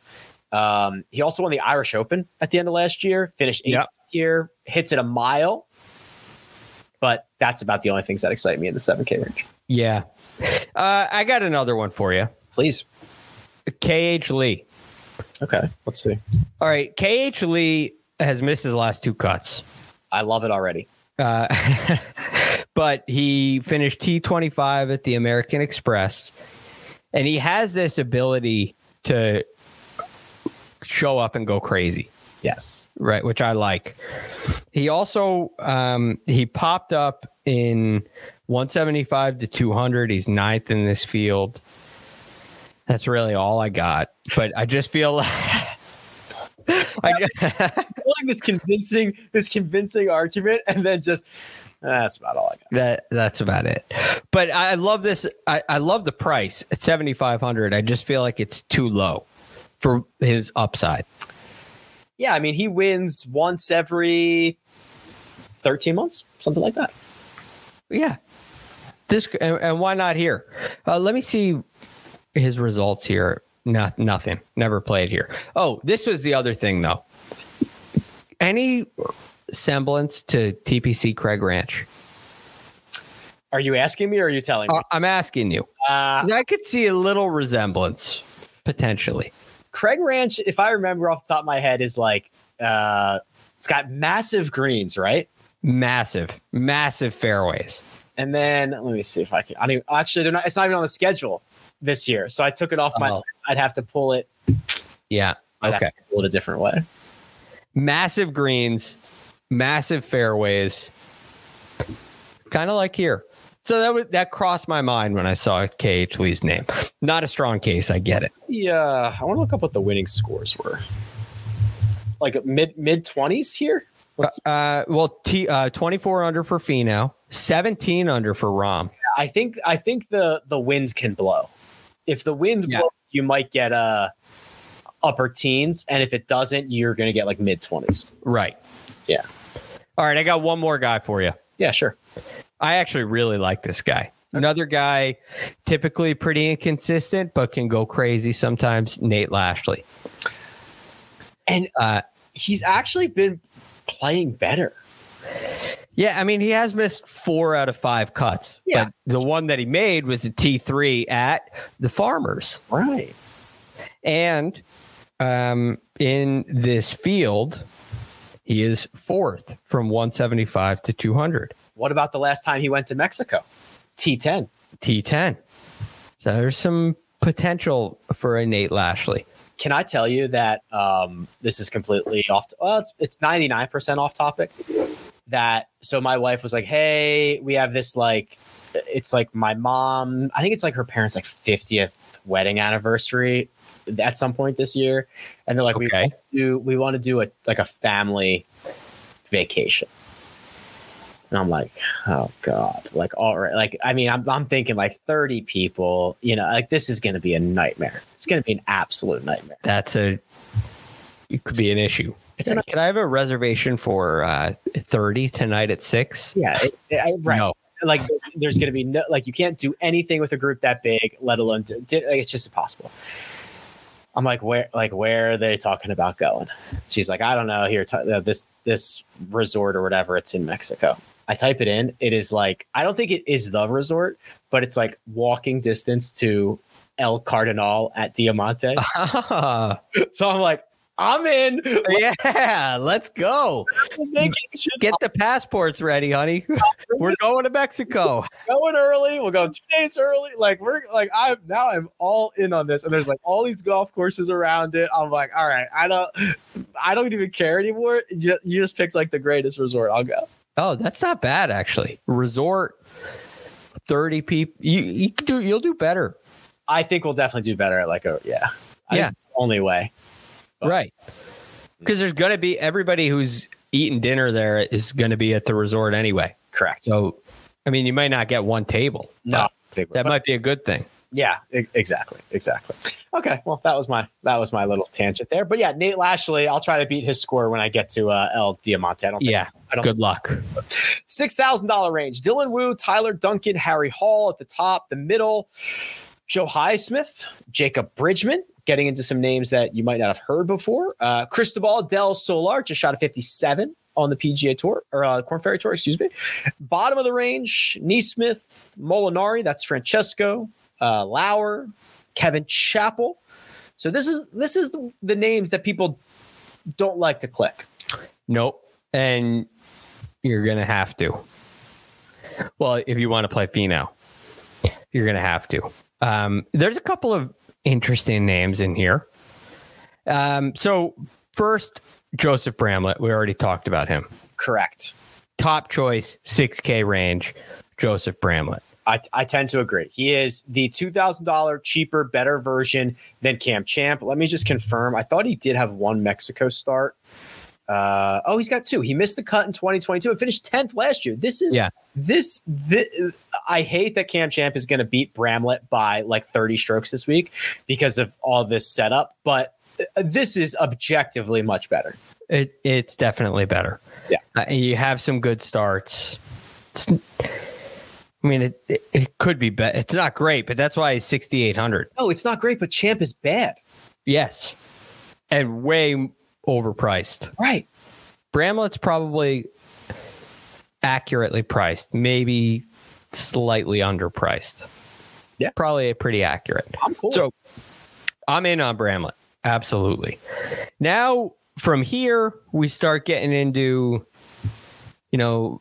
um he also won the irish open at the end of last year finished eighth Yeah. here hits it a mile but that's about the only things that excite me in the 7k range Yeah. Uh, I got another one for you. please KH Lee. okay let's see All right. KH Lee has missed his last two cuts. i love it already Uh, but he finished T25 at the American Express, and he has this ability to show up and go crazy, yes right? Which I like. He also um, he popped up in 175 to 200. He's ninth in this field. That's really all I got. But I just feel. Like I just, building this convincing this convincing argument and then just that's about all I got. that that's about it. But I love this. I, I love the price at seventy five hundred. I just feel like it's too low for his upside. Yeah, I mean he wins once every 13 months, something like that. Yeah. This and, and why not here? Uh, let me see his results here. Not nothing. Never played here. Oh, this was the other thing though. Any semblance to TPC Craig Ranch? Are you asking me or are you telling me? Uh, I'm asking you. Uh, I could see a little resemblance potentially. Craig Ranch, if I remember off the top of my head, is like uh, it's got massive greens, right? Massive, massive fairways. And then let me see if I can. I don't even, actually they're not. It's not even on the schedule this year, so I took it off my. Oh. list. I'd have to pull it. Yeah. I'd Okay. pull it a different way. Massive greens, massive fairways. Kind of like here. So that was, that crossed my mind when I saw KH Lee's name. Not a strong case, I get it. Yeah, I want to look up what the winning scores were. Like mid mid twenties here. Let's- Uh, well, T, uh, 24 under for Finau, 17 under for Rahm. I think I think the the winds can blow. If the wind Yeah. blows, you might get uh upper teens, and if it doesn't, you're gonna get like mid twenties. Right. Yeah. All right. I got one more guy for you. Yeah, sure. I actually really like this guy. Another guy, typically pretty inconsistent, but can go crazy sometimes. Nate Lashley. And Uh, he's actually been playing better. yeah, I mean, he has missed four out of five cuts. Yeah. The one that he made was a T3 at the Farmers. Right. And um, in this field, he is fourth from 175 to 200. What about the last time he went to Mexico? T10. T10. So there's some potential for a Nate Lashley. Can I tell you that um, this is completely off? well, it's it's ninety nine percent off topic. That so my wife was like, "Hey, we have this like, it's like my mom. I think it's like her parents' like fiftieth wedding anniversary at some point this year, and they're like, we Okay. want to do we want to do a like a family vacation." And I'm like, oh god, like all right, like I mean, I'm I'm thinking like 30 people, you know, like this is going to be a nightmare. It's going to be an absolute nightmare. That's a, it could be an issue. It's an- Can I have a reservation for uh, 30 tonight at six? Yeah, it, it- right. No. Like there's, there's going to be no like you can't do anything with a group that big, let alone like, it's just impossible. I'm like, where like where are they talking about going? She's like, I don't know. Here, t- uh, this this resort or whatever. It's in Mexico. I type it in. It is like I don't think it is the resort, but it's like walking distance to El Cardonal at Diamante. Ah, so I'm like, I'm in. yeah, let's go. I'm thinking we should Get the passports ready, honey. We're going to Mexico. going early. We'll go two days early. Like we're like I'm now I'm all in on this, and there's like all these golf courses around it. I'm like, all right, I don't, I don't even care anymore. You, you just picked like the greatest resort. I'll go. Oh, that's not bad actually. Resort, 30 people. You, you can do you'll do better. I think we'll definitely do better at like a yeah. I Yeah. it's the only way. Oh. Right. Because there's gonna be everybody who's eating dinner there is gonna be at the resort anyway. Correct. So I mean you might not get one table. no, but That but- might be a good thing. yeah, exactly, exactly. Okay, well that was my that was my little tangent there. But yeah, Nate Lashley, I'll try to beat his score when I get to uh, El Diamante. I don't think Yeah. I Good luck. six thousand dollar range. Dylan Wu, Tyler Duncan, Harry Hall at the top. The middle, Joe Highsmith, Jacob Bridgman. Getting into some names that you might not have heard before. Uh, Cristobal Del Solar just shot a fifty-seven on the PGA Tour or uh, Korn Ferry Tour, excuse me. Bottom of the range, Neesmith, Molinari. That's Francesco, uh, Lower, Kevin Chappell. So this is this is the, the names that people don't like to click. Nope. And you're gonna have to. Well, if you want to play Finau, you're gonna have to. Um, there's a couple of interesting names in here. Um, so first, Joseph Bramlett. We already talked about him. Correct. Top choice, 6K range, Joseph Bramlett. I, I tend to agree. He is the two thousand dollar cheaper, better version than Cam Champ. Let me just confirm. I thought he did have one Mexico start. Uh, oh, he's got two. He missed the cut in 2022 and finished 10th last year. This is Yeah. this, this I hate that Cam Champ is going to beat Bramlett by like 30 strokes this week because of all this setup, but uh, this is objectively much better. It, it's definitely better. Yeah. Uh, you have some good starts. It's- I mean, it, it, it could be better. It's not great, but that's why it's 6,800. No, it's not great, but Champ is bad. Yes. And way overpriced. Right. Bramlett's probably accurately priced, maybe slightly underpriced. Yeah. Probably pretty accurate. I'm cool. So I'm in on Bramlett. Absolutely. Now from here, we start getting into, you know,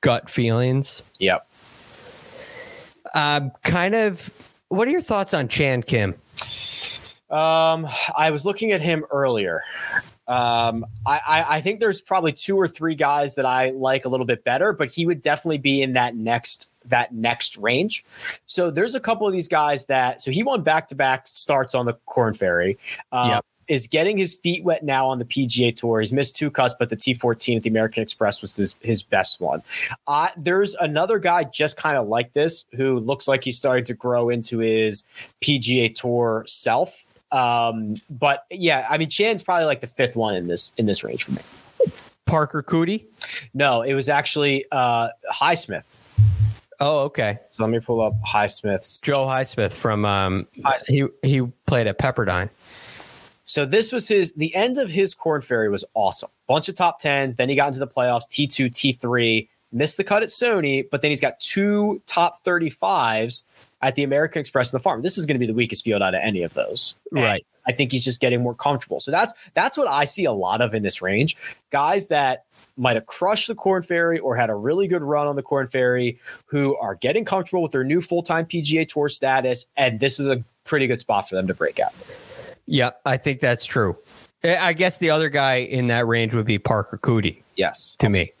gut feelings. yep. Um, kind of, what are your thoughts on Chan Kim? Um, I was looking at him earlier. Um, I, I, I think there's probably two or three guys that I like a little bit better, but he would definitely be in that next that next range. So there's a couple of these guys that so he won back to back starts on the Korn Ferry. Uh, Yep. is getting his feet wet now on the PGA Tour. He's missed two cuts, but the T14 at the American Express was his, his best one. Uh, there's another guy just kind of like this who looks like he's starting to grow into his PGA Tour self. Um, but yeah, I mean, Chan's probably like the fifth one in this in this range for me. Parker Coody. No, it was actually uh, Highsmith. Oh, okay. So let me pull up Highsmith's. Joe Highsmith from um, Highsmith. he he played at Pepperdine. So this was his the end of his Korn Ferry was awesome. Bunch of top tens. Then he got into the playoffs, T two, T three, missed the cut at Sony, but then he's got two top 35s at the American Express and the farm. This is going to be the weakest field out of any of those. And Right. I think he's just getting more comfortable. So that's that's what I see a lot of in this range. Guys that might have crushed the Korn Ferry or had a really good run on the Korn Ferry who are getting comfortable with their new full-time PGA Tour status and this is a pretty good spot for them to break out. Yeah, I think that's true. I I guess the other guy in that range would be Parker Coody Yes. to me.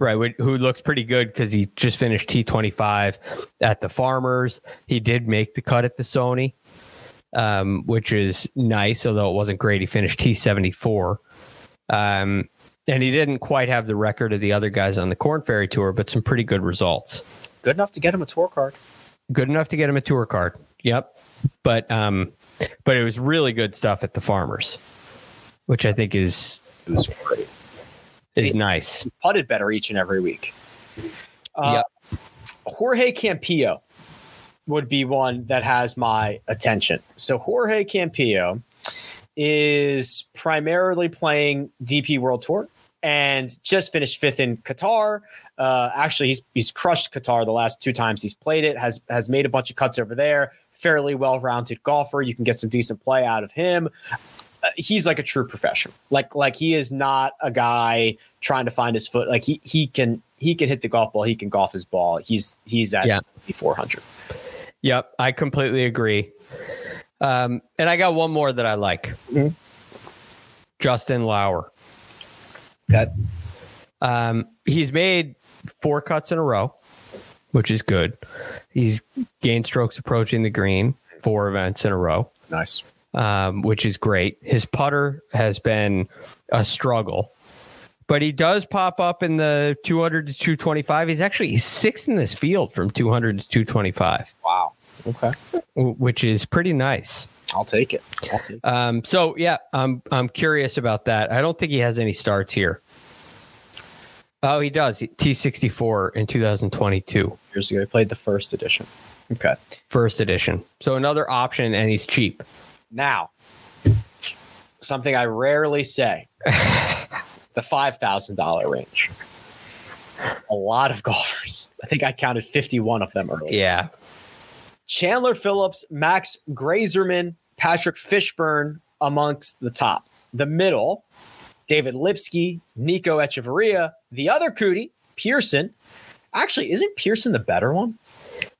Right, who looks pretty good because he just finished T25 at the Farmers. He did make the cut at the Sony, um, which is nice, although it wasn't great. He finished T74. Um, and he didn't quite have the record of the other guys on the Korn Ferry Tour, but some pretty good results. Good enough to get him a tour card. Good enough to get him a tour card. Yep. But um, but it was really good stuff at the Farmers, which I think is It was great. Is nice. putted better each and every week. Uh, Jorge Campillo would be one that has my attention. So Jorge Campillo is primarily playing DP World Tour and just finished fifth in Qatar. Uh, actually, he's he's crushed Qatar the last two times he's played it. has has made a bunch of cuts over there. Fairly well rounded golfer. You can get some decent play out of him he's like a true professional. Like like he is not a guy trying to find his foot. Like he he can he can hit the golf ball. He can golf his ball. He's he's at Yeah. 6400. Yep, I completely agree. Um, and I got one more that I like. Mhm. Justin Lower. Okay. Um, he's made four cuts in a row, which is good. He's gained strokes approaching the green four events in a row, Nice. Um, which is great. His putter has been a struggle, but he does pop up in the 200 to 225. He's actually sixth in this field from 200 to 225, Wow. Okay. which is pretty nice. I'll take it. I'll take it. Um, so yeah, I'm I'm curious about that. I don't think he has any starts here. Oh, he does. T64 in 2022, Years ago, he played the first edition. Okay. first edition. So another option, and he's cheap. Now, something I rarely say the $5,000 range. A lot of golfers. I think I counted 51 of them earlier. Yeah, Chandler Phillips, Max Greyserman, Patrick Fishburn amongst the top. The middle, David Lipsky, Nico Echavarria. The other Coody, Pearson. Actually, isn't Pearson the better one?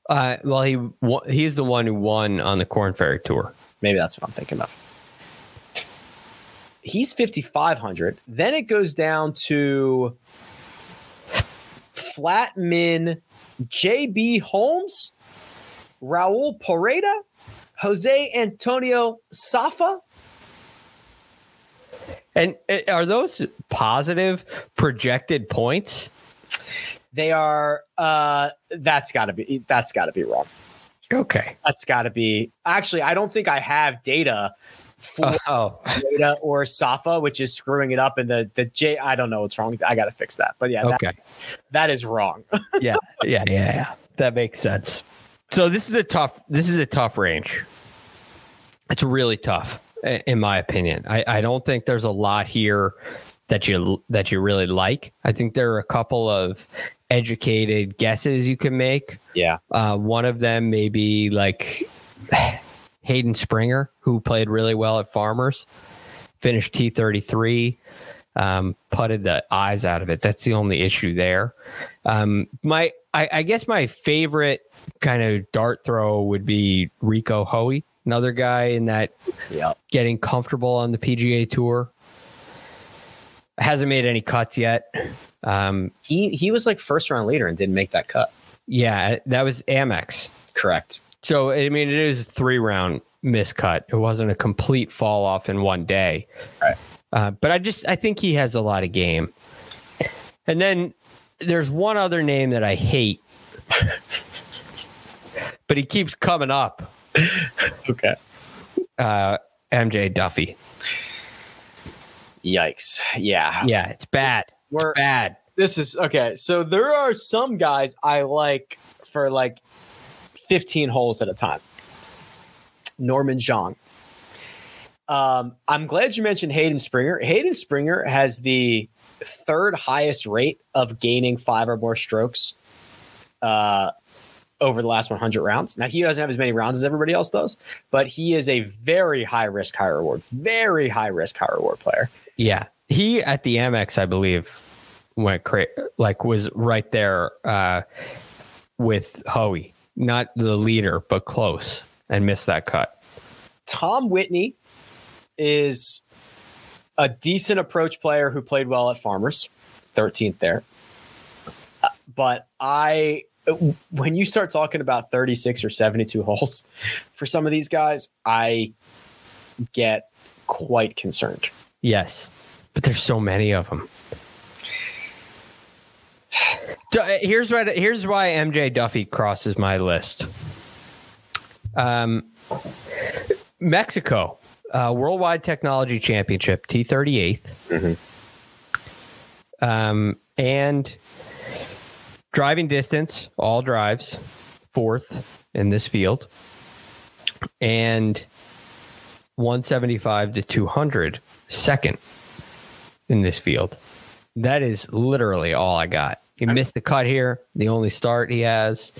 uh, well, he he's the one who won on the Korn Ferry Tour. Maybe that's what I'm thinking of. He's 5,500. Then it goes down to Flatman JB Holmes, Raul Pereda, Jose Antonio Safa. And uh, are those positive projected points? They are uh that's gotta be that's gotta be wrong. Okay. That's gotta be actually I don't think I have data for Oh, Pereda or Safa, which is screwing it up And the the J I don't know what's wrong. I gotta fix that. But yeah, that, okay. that is wrong. yeah, yeah, yeah, yeah. That makes sense. So this is a tough. This is a tough range. It's really tough, in my opinion. I, I don't think there's a lot here that you that you really like. I think there are a couple of educated guesses you can make. yeah. Uh, one of them may be like Hayden Springer, who played really well at Farmers, finished T thirty three, um, putted the eyes out of it. That's the only issue there. Um, my, I, I guess my favorite kind of dart throw would be Rico Hoey, another guy in that Yeah. getting comfortable on the PGA Tour. Hasn't made any cuts yet. Um, He he was like first round leader and didn't make that cut. yeah, that was Amex. Correct. So I mean, it is a three round miscut. It wasn't a complete fall off in one day. Right. Uh, but I just I think he has a lot of game. And then there's one other name that I hate, but he keeps coming up. Okay. Uh, MJ Daffue. Yikes. Yeah. Yeah, it's bad. We're- It's bad. This is okay. So there are some guys I like for like 15 holes at a time. Norman Xiong. Um, I'm glad you mentioned Hayden Springer. Hayden Springer has the third highest rate of gaining five or more strokes uh, over the last 100 rounds. Now, he doesn't have as many rounds as everybody else does, but he is a very high risk, high reward, very high risk, high reward player. Yeah, he at the Amex, I believe, went cra- like was right there uh, with Hoey, not the leader, but close, and missed that cut. Tom Whitney is a decent approach player who played well at Farmers, 13th there. Uh, But I, when you start talking about 36 or 72 holes for some of these guys, I get quite concerned. Yes, but there's so many of them. Here's what. Here's why MJ Daffue crosses my list. Um, Mexico uh, Worldwide Technology Championship T 38th, um, and driving distance all drives fourth in this field, and 175 to 200 second in this field. That is literally all I got. He missed the cut here. The only start he has.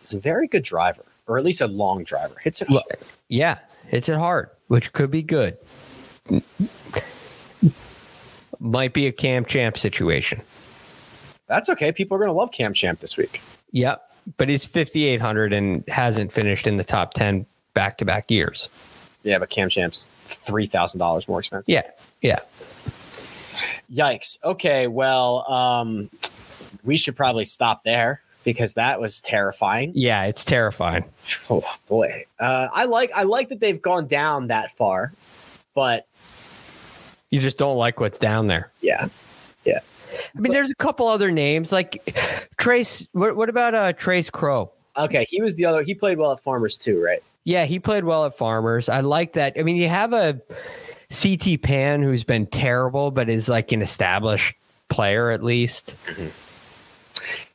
It's a very good driver, or at least a long driver. Hits it Look, yeah, hits it hard, which could be good. Might be a Cam Champ situation. That's okay. People are going to love Cam Champ this week. Yep, but he's 5800 and hasn't finished in the top 10 back to back years. Yeah, but Cam Champ's $3,000 more expensive. Yeah, yeah. Yikes. Okay, well, um, we should probably stop there because that was terrifying. Yeah, it's terrifying. Oh boy. Uh, I like I like that they've gone down that far, but You just don't like what's down there. yeah. Yeah. I mean, there's a couple other names like Trace. What, what about uh, Trace Crowe? Okay, he was the other. He played well at Farmers too, right? Yeah, he played well at Farmers. I like that. I mean, you have a CT Pan who's been terrible, but is like an established player at least. Mm-hmm.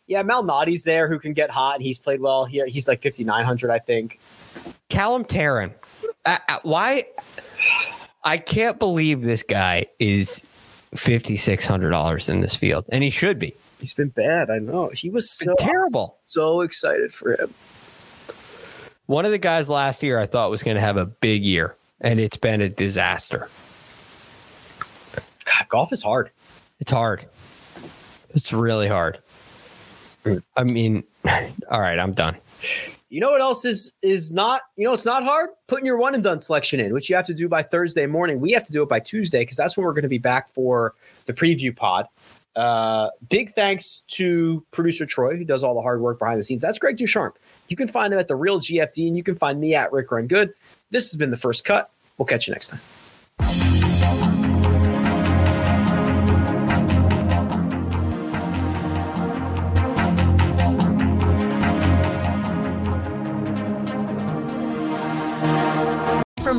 Yeah, Malnati's there who can get hot. He's played well here. He's like 5900, I think. Callum Tarren. I, uh, I- uh, why? I can't believe this guy is fifty six hundred dollars in this field, and he should be. He's been bad. I know. He was so terrible. So excited for him. One of the guys last year I thought was going to have a big year, and it's been a disaster. God, golf is hard. It's hard. It's really hard. I mean, all right, I'm done. You know what else is is not? You know it's not hard putting your one and done selection in, which you have to do by Thursday morning. We have to do it by Tuesday because that's when we're going to be back for the preview pod. Uh, big thanks to producer Troy who does all the hard work behind the scenes. That's Greg Ducharme. You can find him at the Real GFD, and you can find me at Rick Run Good. This has been the first cut. We'll catch you next time.